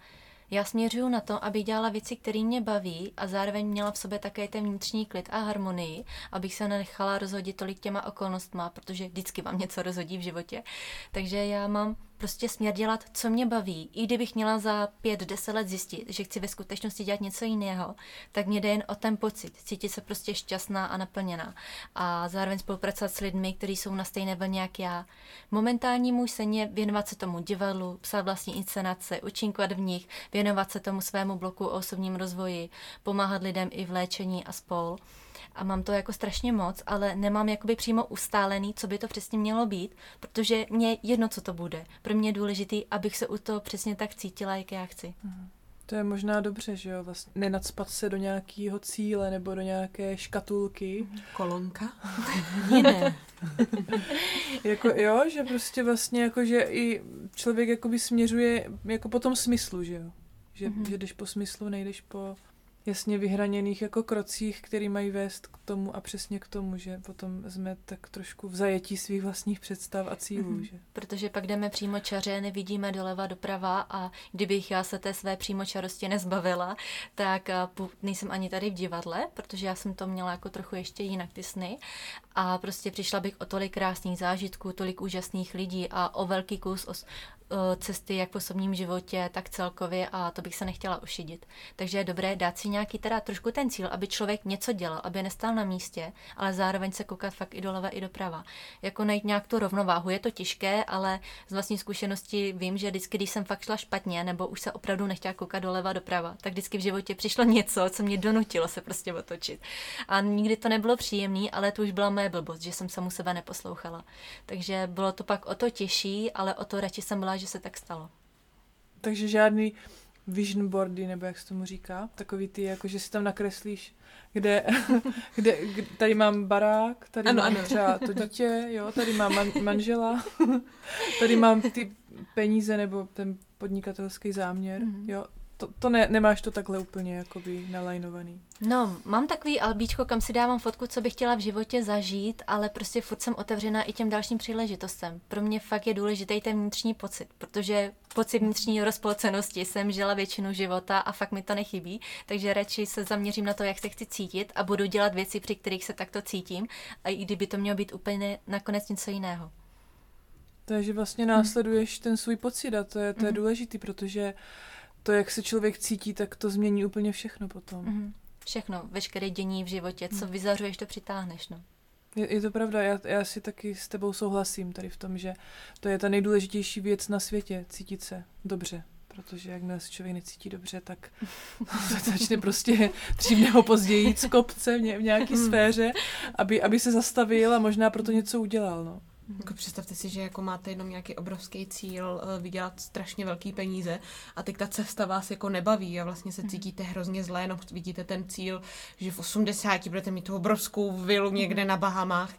já směřuju na to, abych dělala věci, které mě baví a zároveň měla v sobě také ten vnitřní klid a harmonii, abych se nenechala rozhodit tolik těma okolnostma, protože vždycky vám něco rozhodí v životě. Takže já mám prostě směr dělat, co mě baví. I kdybych měla za pět, deset let zjistit, že chci ve skutečnosti dělat něco jiného, tak mě jde jen o ten pocit, cítit se prostě šťastná a naplněná. A zároveň spolupracovat s lidmi, kteří jsou na stejné vlně jak já. Momentální můj sen je věnovat se tomu divadlu, psát vlastní inscenace, účinkovat v nich, věnovat se tomu svému bloku o osobním rozvoji, pomáhat lidem i v léčení a spol a mám to jako strašně moc, ale nemám jakoby přímo ustálený, co by to přesně mělo být, protože mě je jedno, co to bude. Pro mě je důležitý, abych se u toho přesně tak cítila, jak já chci. To je možná dobře, že jo, vlastně nenadspat se do nějakého cíle nebo do nějaké škatulky. Kolonka. (laughs) Jiné. (laughs) Jako jo, že prostě vlastně jako, že i člověk jakoby směřuje jako po tom smyslu, že jo. Že, Mhm. mm-hmm. že jdeš po smyslu, nejdeš po jasně vyhraněných jako krocích, který mají vést k tomu a přesně k tomu, že potom jsme tak trošku v zajetí svých vlastních představ a cílů. Mm-hmm. Že? Protože pak jdeme přímo čaře, nevidíme doleva doprava a kdybych já se té své přímočarosti nezbavila, tak nejsem ani tady v divadle, protože já jsem to měla jako trochu ještě jinak ty sny a prostě přišla bych o tolik krásných zážitků, tolik úžasných lidí a o velký kus o, cesty jak v osobním životě, tak celkově a to bych se nechtěla ušidit. Takže je dobré dát si nějaký teda trošku ten cíl, aby člověk něco dělal, aby nestál na místě, ale zároveň se koukat fakt i doleva, i doprava. Jako najít nějak tu rovnováhu. Je to těžké, ale z vlastní zkušenosti vím, že vždycky, když jsem fakt šla špatně, nebo už se opravdu nechtěla koukat doleva, doprava, tak vždycky v životě přišlo něco, co mě donutilo se prostě otočit. A nikdy to nebylo příjemné, ale to už byla moje blbost, že jsem samu sebe neposlouchala. Takže bylo to pak o to těžší, ale o to radši jsem byla, že se tak stalo. Takže žádný vision boardy, nebo jak se tomu říká, takový ty, jako že si tam nakreslíš, kde, (laughs) kde, kde tady mám barák, tady ano, mám ano. třeba to dítě, jo, tady mám man, manžela, (laughs) tady mám ty peníze nebo ten podnikatelský záměr, mm-hmm. jo, to, to ne, nemáš to takhle úplně jakoby nalajnovaný. No, mám takový albíčko, kam si dávám fotku, co bych chtěla v životě zažít, ale prostě furt jsem otevřená i těm dalším příležitostem. Pro mě fakt je důležitý ten vnitřní pocit, protože pocit vnitřní rozpolcenosti jsem žila většinu života a fakt mi to nechybí, takže radši se zaměřím na to, jak se chci cítit a budu dělat věci, při kterých se takto cítím, a i kdyby to mělo být úplně nakonec něco jiného. Takže vlastně následuješ ten svůj pocit a to je, to je mm. důležitý, protože to, jak se člověk cítí, tak to změní úplně všechno potom. Mm-hmm. Všechno, veškeré dění v životě, co mm. vyzařuješ, to přitáhneš, no. Je, je to pravda, já, já si taky s tebou souhlasím tady v tom, že to je ta nejdůležitější věc na světě, cítit se dobře. Protože jakmile se člověk necítí dobře, tak (laughs) začne prostě dřív nebo později jít z kopce v, ně, v nějaké mm. sféře, aby, aby se zastavil a možná proto něco udělal. No. Jako představte si, že jako máte jenom nějaký obrovský cíl uh, vydělat strašně velký peníze a teď ta cesta vás jako nebaví a vlastně se mhm. cítíte hrozně zle, jenom vidíte ten cíl, že v 80 budete mít tu obrovskou vilu někde mhm. na Bahamách,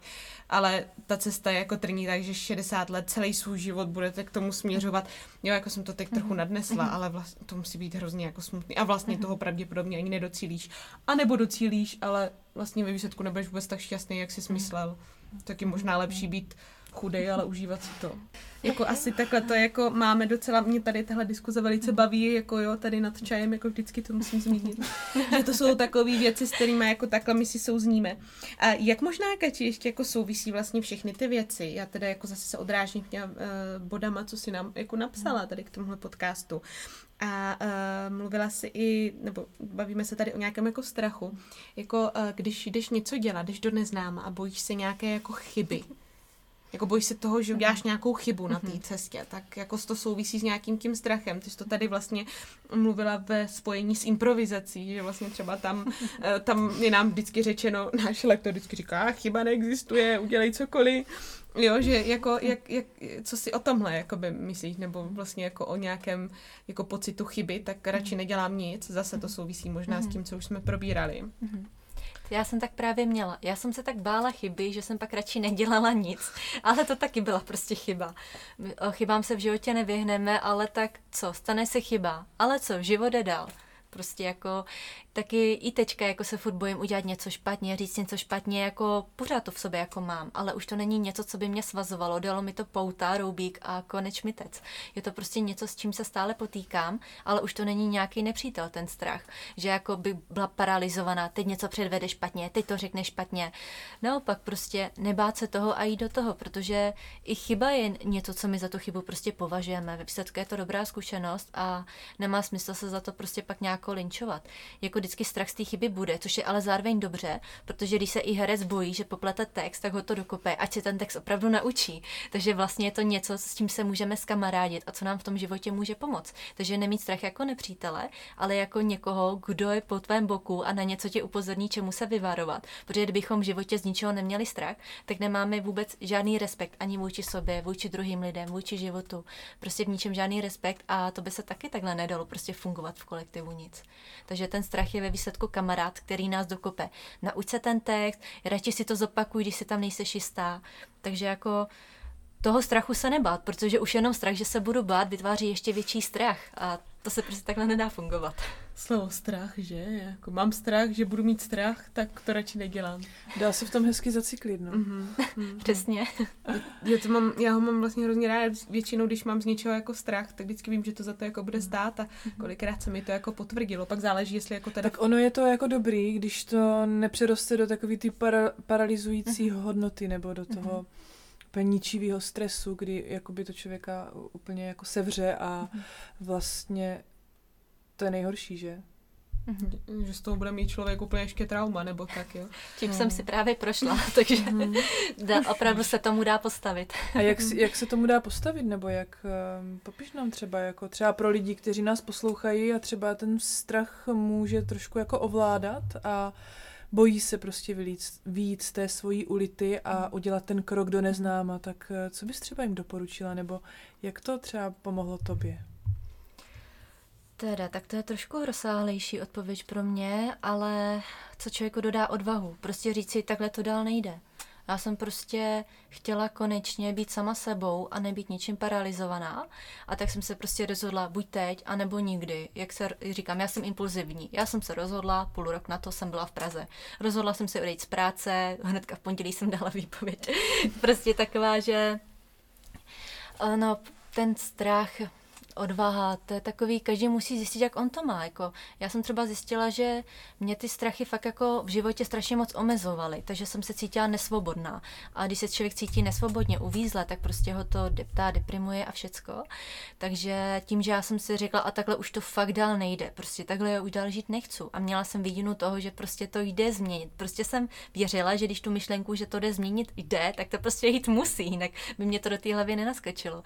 ale ta cesta je jako trní, takže 60 let, celý svůj život budete k tomu směřovat. Jo, jako jsem to teď trochu mhm. nadnesla, ale vlastně to musí být hrozně jako smutný a vlastně toho pravděpodobně ani nedocílíš. A nebo docílíš, ale vlastně ve výsledku nebudeš vůbec tak šťastný, jak jsi smyslel. Tak je možná lepší být chudej, ale užívat si to. Jako asi takhle to jako máme docela, mě tady tahle diskuze velice baví, jako jo, tady nad čajem, jako vždycky to musím zmínit. že to jsou takové věci, s kterými jako takhle my si souzníme. A jak možná, Kači, ještě jako souvisí vlastně všechny ty věci? Já teda jako zase se odrážím těm uh, bodama, co si nám jako napsala tady k tomuhle podcastu. A uh, mluvila si i, nebo bavíme se tady o nějakém jako strachu. Jako uh, když jdeš něco dělat, jdeš do neznáma a bojíš se nějaké jako chyby, jako bojíš se toho, že uděláš nějakou chybu na té mhm. cestě, tak jako to souvisí s nějakým tím strachem. Ty jsi to tady vlastně mluvila ve spojení s improvizací, že vlastně třeba tam, (laughs) eh, tam je nám vždycky řečeno, náš lektor vždycky říká, chyba neexistuje, udělej cokoliv. Jo, že jako, jak, jak, co si o tomhle jakoby myslíš, nebo vlastně jako o nějakém jako pocitu chyby, tak radši mhm. nedělám nic, zase to souvisí možná s mhm. tím, co už jsme probírali. Já jsem tak právě měla. Já jsem se tak bála chyby, že jsem pak radši nedělala nic. (laughs) Ale to taky byla prostě chyba. Chybám se v životě nevyhneme, ale tak co, stane se chyba. Ale co, život jde dál. Prostě jako taky i teďka jako se furt bojím udělat něco špatně, říct něco špatně, jako pořád to v sobě jako mám, ale už to není něco, co by mě svazovalo, dalo mi to pouta, roubík a konec šmitec. Je to prostě něco, s čím se stále potýkám, ale už to není nějaký nepřítel, ten strach, že jako by byla paralizovaná, teď něco předvede špatně, teď to řekne špatně. Naopak prostě nebát se toho a jít do toho, protože i chyba je něco, co my za tu chybu prostě považujeme. Ve výsledku je to dobrá zkušenost a nemá smysl se za to prostě pak nějak linčovat. Jako vždycky strach z té chyby bude, což je ale zároveň dobře, protože když se i herec bojí, že poplete text, tak ho to dokope, ať se ten text opravdu naučí. Takže vlastně je to něco, s čím se můžeme skamarádit a co nám v tom životě může pomoct. Takže nemít strach jako nepřítele, ale jako někoho, kdo je po tvém boku a na něco tě upozorní, čemu se vyvarovat. Protože kdybychom v životě z ničeho neměli strach, tak nemáme vůbec žádný respekt ani vůči sobě, vůči druhým lidem, vůči životu. Prostě v ničem žádný respekt a to by se taky takhle nedalo prostě fungovat v kolektivu nic. Takže ten strach je je ve výsledku kamarád, který nás dokope. Nauč se ten text, radši si to zopakuj, když si tam nejseš jistá. Takže jako toho strachu se nebát, protože už jenom strach, že se budu bát, vytváří ještě větší strach a to se prostě takhle nedá fungovat. Slovo strach, že? Jako mám strach, že budu mít strach, tak to radši nedělám. Dá se v tom hezky zacyklit, no. Mm-hmm. (laughs) Přesně. Já, to mám, já ho mám vlastně hrozně rád. Většinou, když mám z něčeho jako strach, tak vždycky vím, že to za to jako bude stát a kolikrát se mi to jako potvrdilo. Pak záleží, jestli jako teda... Tak ono je to jako dobrý, když to nepřeroste do takový ty para, paralizující hodnoty nebo do toho úplně ničivého stresu, kdy jakoby to člověka úplně jako sevře a vlastně to je nejhorší, že? že z toho bude mít člověk úplně ještě trauma, nebo tak, jo. Tím jsem si právě prošla, (laughs) takže dá, opravdu se tomu dá postavit. A jak, (laughs) jak se tomu dá postavit, nebo jak, um, popiš nám třeba, jako třeba pro lidi, kteří nás poslouchají a třeba ten strach může trošku jako ovládat a bojí se prostě vylít, výjít z té svojí ulity a udělat ten krok do neznáma, tak eh, co bys třeba jim doporučila, nebo jak to třeba pomohlo tobě? Teda, tak to je trošku rozsáhlejší odpověď pro mě, ale co člověku dodá odvahu? Prostě říct si, takhle to dál nejde. Já jsem prostě chtěla konečně být sama sebou a nebýt ničím paralizovaná. A tak jsem se prostě rozhodla buď teď, anebo nikdy. Jak se říkám, já jsem impulzivní. Já jsem se rozhodla, půl rok na to jsem byla v Praze. Rozhodla jsem se odejít z práce, hnedka v pondělí jsem dala výpověď. (laughs) prostě taková, že eh, no, ten strach, odvaha, to je takový, každý musí zjistit, jak on to má. Jako, já jsem třeba zjistila, že mě ty strachy fakt jako v životě strašně moc omezovaly, takže jsem se cítila nesvobodná. A když se člověk cítí nesvobodně, uvízle, tak prostě ho to deptá, deprimuje a všecko. Takže tím, že já jsem si řekla, a takhle už to fakt dál nejde, prostě takhle já už dál žít nechci. A měla jsem vidinu toho, že prostě to jde změnit. Prostě jsem věřila, že když tu myšlenku, že to jde změnit, jde, tak to prostě jít musí, jinak by mě to do té hlavy nenaskočilo.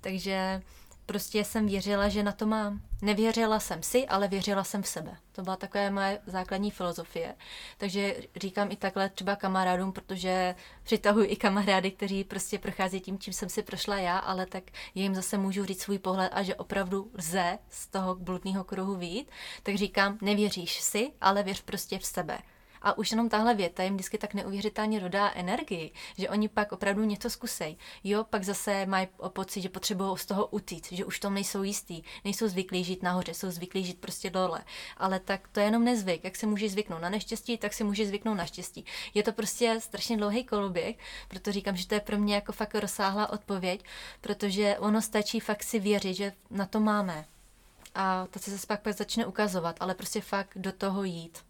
Takže prostě jsem věřila, že na to mám. Nevěřila jsem si, ale věřila jsem v sebe. To byla taková moje základní filozofie. Takže říkám i takhle třeba kamarádům, protože přitahuji i kamarády, kteří prostě prochází tím, čím jsem si prošla já, ale tak jim zase můžu říct svůj pohled a že opravdu lze z toho bludného kruhu výjít. Tak říkám, nevěříš si, ale věř prostě v sebe. A už jenom tahle věta jim vždycky tak neuvěřitelně dodá energii, že oni pak opravdu něco zkusej. Jo, pak zase mají pocit, že potřebují z toho utíct, že už tom nejsou jistý, nejsou zvyklí žít nahoře, jsou zvyklí žít prostě dole. Ale tak to je jenom nezvyk. Jak se může zvyknout na neštěstí, tak si může zvyknout na štěstí. Je to prostě strašně dlouhý koloběh, proto říkám, že to je pro mě jako fakt rozsáhlá odpověď, protože ono stačí fakt si věřit, že na to máme. A to se zase pak, pak začne ukazovat, ale prostě fakt do toho jít.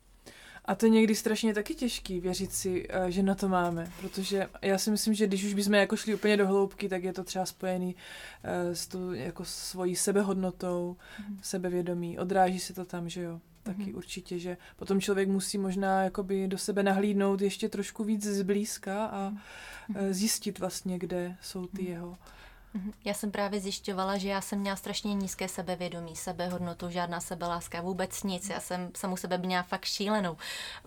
A to je někdy strašně taky těžký věřit si, eh, že na to máme, protože já si myslím, že když už bychom jako šli úplně do hloubky, tak je to třeba spojený eh, s tou jako svojí sebehodnotou, mm. sebevědomí, odráží se to tam, že jo. Taky mm. určitě, že potom člověk musí možná jakoby do sebe nahlídnout ještě trošku víc zblízka a mm. zjistit vlastně, kde jsou ty mm. jeho Mhm. Já jsem právě zjišťovala, že já jsem měla strašně nízké sebevědomí, sebehodnotu, žádná sebeláska, vůbec nic. Já jsem samu sebe měla fakt šílenou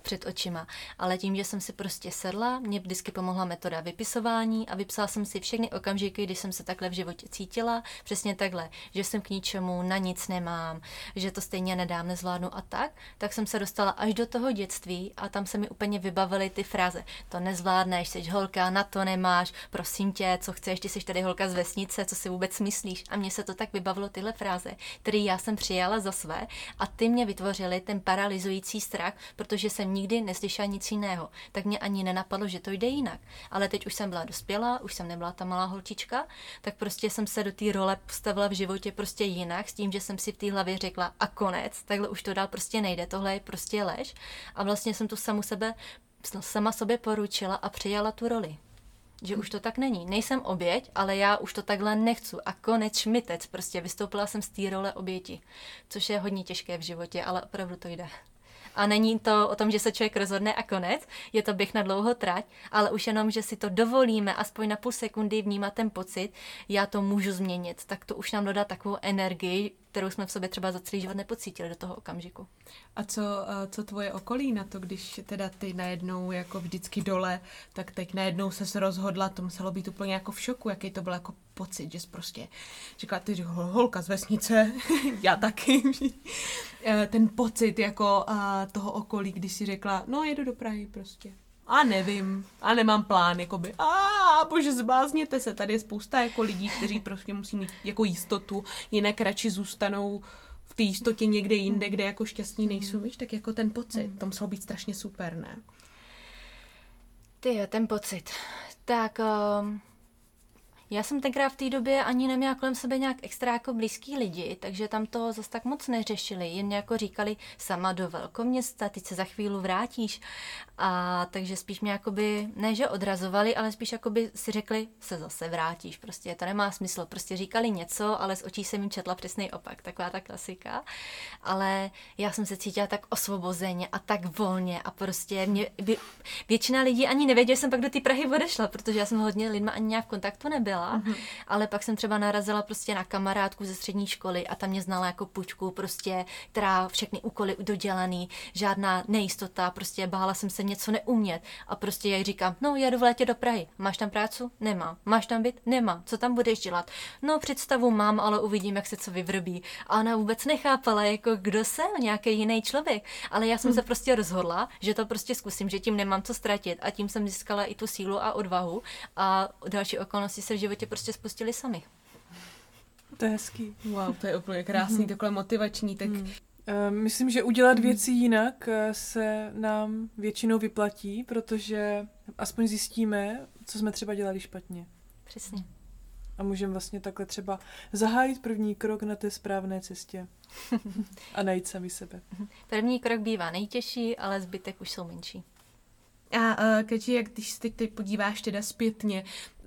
před očima. Ale tím, že jsem si prostě sedla, mě vždycky pomohla metoda vypisování a vypsala jsem si všechny okamžiky, kdy jsem se takhle v životě cítila, přesně takhle, že jsem k ničemu, na nic nemám, že to stejně nedám, nezvládnu a tak, tak jsem se dostala až do toho dětství a tam se mi úplně vybavily ty fráze. To nezvládneš, jsi holka, na to nemáš, prosím tě, co chceš, ty jsi tady holka z co si vůbec myslíš. A mně se to tak vybavilo tyhle fráze, které já jsem přijala za své a ty mě vytvořily ten paralyzující strach, protože jsem nikdy neslyšela nic jiného. Tak mě ani nenapadlo, že to jde jinak. Ale teď už jsem byla dospělá, už jsem nebyla ta malá holčička, tak prostě jsem se do té role postavila v životě prostě jinak, s tím, že jsem si v té hlavě řekla a konec, takhle už to dál prostě nejde, tohle je prostě lež. A vlastně jsem tu samu sebe sama sobě poručila a přijala tu roli že už to tak není. Nejsem oběť, ale já už to takhle nechci. A konec šmitec, prostě vystoupila jsem z té role oběti, což je hodně těžké v životě, ale opravdu to jde. A není to o tom, že se člověk rozhodne a konec, je to běh na dlouho trať, ale už jenom, že si to dovolíme aspoň na půl sekundy vnímat ten pocit, já to můžu změnit, tak to už nám dodá takovou energii, kterou jsme v sobě třeba za celý život nepocítili do toho okamžiku. A co, eh, co tvoje okolí na to, když teda ty najednou jako vždycky dole, tak teď najednou se rozhodla, to muselo být úplně jako v šoku, jaký to byl jako pocit, že jsi prostě říkala, ty holka z vesnice, (laughs) já taky. (laughs) Eh, ten pocit jako uh, toho okolí, když si řekla, no jedu do Prahy prostě. A nevím, a nemám plán, jakoby, a bože, zbázněte se, tady je spousta jako lidí, kteří prostě musí mít jako jistotu, jinak radši zůstanou v té jistotě někde jinde, kde jako šťastní nejsou, víš, tak jako ten pocit, to muselo být strašně super, ne? Ty jo, ten pocit. Tak, um, já jsem tenkrát v té době ani neměla kolem sebe nějak extra jako blízký lidi, takže tam to zase tak moc neřešili. Jen jako říkali, sama do velkoměsta, ty se za chvíli vrátíš. A takže spíš mě jakoby, ne že odrazovali, ale spíš jakoby si řekli, se zase vrátíš, prostě to nemá smysl. Prostě říkali něco, ale z očí jsem jim četla přesný opak, taková ta klasika. Ale já jsem se cítila tak osvobozeně a tak volně a prostě mě, většina lidí ani nevěděla, že jsem pak do té Prahy odešla, protože já jsem hodně lidma ani nějak v kontaktu nebyla, mm-hmm. ale pak jsem třeba narazila prostě na kamarádku ze střední školy a tam mě znala jako pučku, prostě, která všechny úkoly dodělaný, žádná nejistota, prostě bála jsem se něco neumět. A prostě já jí říkám, no jedu v létě do Prahy, máš tam prácu? Nemá. Máš tam byt? Nemá. Co tam budeš dělat? No představu mám, ale uvidím, jak se co vyvrbí. A ona vůbec nechápala, jako kdo jsem, nějaký jiný člověk. Ale já jsem hmm. se prostě rozhodla, že to prostě zkusím, že tím nemám co ztratit. A tím jsem získala i tu sílu a odvahu. A další okolnosti se v životě prostě spustily sami. To je hezký. Wow, to je úplně krásný, mm-hmm. takhle motivační. Tak mm. Ehm, myslím, že udělat mhm. věci jinak eh, se nám většinou vyplatí, protože aspoň zjistíme, co jsme třeba dělali špatně. Přesně. A můžeme vlastně takhle třeba zahájit první krok na té správné cestě (laughs) a najít sami sebe. První krok bývá nejtěžší, ale zbytek už jsou menší. A uh, Keči, jak když se teď podíváš teda zpětně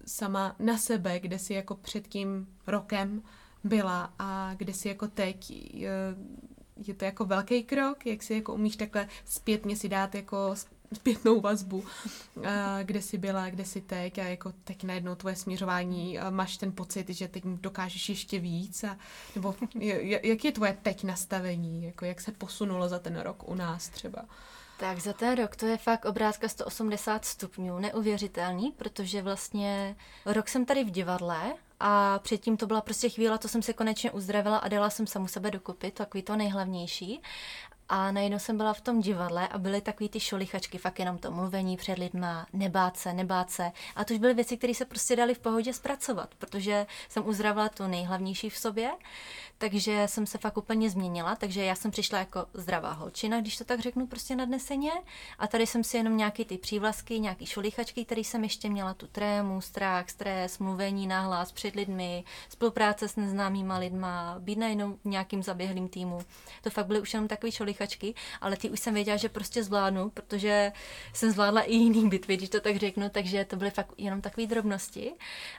sama na sebe, kde jsi jako před tím rokem byla a kde jsi jako teď, uh, je to jako velký krok, jak si jako umíš takhle zpětně si dát jako zpětnou vazbu, kde jsi byla, kde jsi teď a jako teď najednou tvoje směřování, máš ten pocit, že teď dokážeš ještě víc a nebo jak je tvoje teď nastavení, jako jak se posunulo za ten rok u nás třeba? Tak za ten rok to je fakt obrátka 180 stupňů, neuvěřitelný, protože vlastně rok jsem tady v divadle a předtím to byla prostě chvíle, to jsem se konečně uzdravila a dala jsem samu sebe dokupit, takový to nejhlavnější. A najednou jsem byla v tom divadle a byly takový ty šolichačky, fakt jenom to mluvení před lidma, nebát se, nebát se. A to už byly věci, které se prostě dali v pohodě zpracovat, protože jsem uzdravila to nejhlavnější v sobě takže jsem se fakt úplně změnila, takže já jsem přišla jako zdravá holčina, když to tak řeknu prostě nadneseně a tady jsem si jenom nějaký ty přívlasky, nějaký šolichačky, který jsem ještě měla tu trému, strach, stres, mluvení nahlas před lidmi, spolupráce s neznámýma lidma, být najednou v nějakým zaběhlým týmu. To fakt byly už jenom takové šolichačky, ale ty už jsem věděla, že prostě zvládnu, protože jsem zvládla i jiný bitvy, když to tak řeknu, takže to byly fakt jenom takové drobnosti.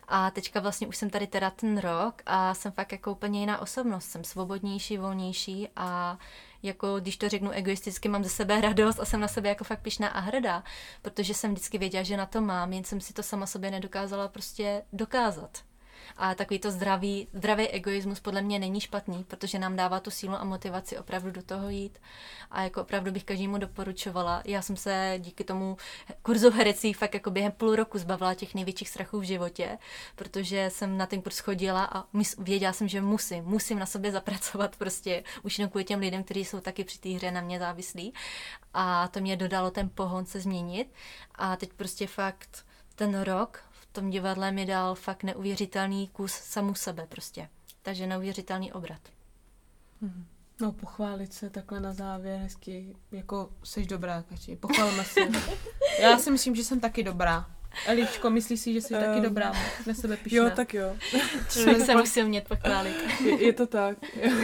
A teďka vlastně už jsem tady teda ten rok a jsem fakt jako úplně jiná osobnost, jsem svobodnější, volnější a jako když to řeknu egoisticky, mám ze sebe radost a jsem na sebe jako fakt pišná a hrdá, protože jsem vždycky věděla, že na to mám, jen jsem si to sama sobě nedokázala prostě dokázat. A takový to zdravý, zdravý egoismus podle mě není špatný, protože nám dává tu sílu a motivaci opravdu do toho jít. A jako opravdu bych každému doporučovala. Já jsem se díky tomu kurzu herecí fakt jako během půl roku zbavila těch největších strachů v životě, protože jsem na ten kurz chodila a věděla jsem, že musím, musím na sobě zapracovat prostě už jenom kvůli těm lidem, kteří jsou taky při té hře na mě závislí. A to mě dodalo ten pohon se změnit. A teď prostě fakt ten rok tom divadle mi dal fakt neuvěřitelný kus samu sebe prostě. Takže neuvěřitelný obrat. Hmm. No, pochválit se takhle na závěr hezky, jako jsi dobrá, Kači, pochválme se. (laughs) Já si myslím, že jsem taky dobrá. Eličko, myslíš si, že jsi um, taky dobrá? Na sebe pišná. Jo, tak jo. Člověk se musí umět pochválit. Je, je to tak.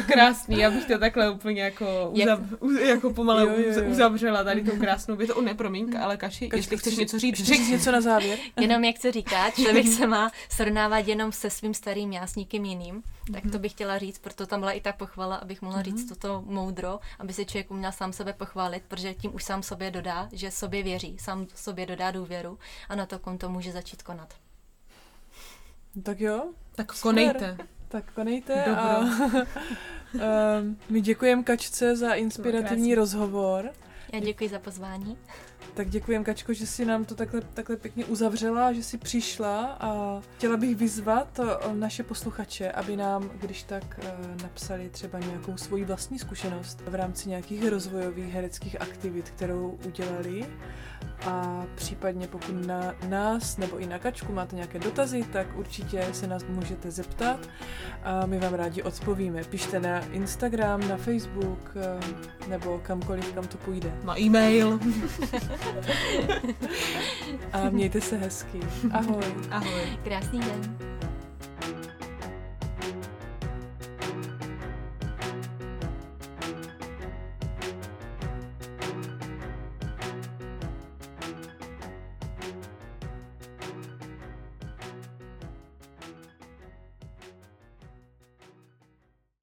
Krásný, já bych to takhle úplně jako, uzav, Jak? jako pomalu jo, jo, jo. uzavřela tady tou krásnou větu. Ne, promiň, ale Kaši, Kaši jestli chceš něco říct, říct něco na závěr. Jenom jak se říká, člověk se má (laughs) srovnávat jenom se svým starým já s nikým jiným. Tak to bych chtěla říct, proto tam byla i ta pochvala, abych mohla říct toto moudro, aby se člověk uměl sám sebe pochválit, protože tím už sám sobě dodá, že sobě věří, sám sobě dodá důvěru a na to konto může začít konat. Tak jo. Tak konejte. Tak konejte Dobro. a (laughs) um, my děkujeme Kačce za inspirativní rozhovor. Já děkuji za pozvání. Tak děkujem, Kačko, že si nám to takhle, takhle pěkně uzavřela, že jsi přišla a chtěla bych vyzvat eh, naše posluchače, aby nám, když tak, eh, napsali třeba nějakou svoji vlastní zkušenost v rámci nějakých rozvojových hereckých aktivit, kterou udělali a případně pokud na nás nebo i na kačku máte nějaké dotazy, tak určitě se nás můžete zeptat a my vám rádi odpovíme. Pište na Instagram, na Facebook eh, nebo kamkoliv, kam to půjde. Na e-mail. (laughs) A mějte se hezky. Ahoj. Ahoj. Krásný den.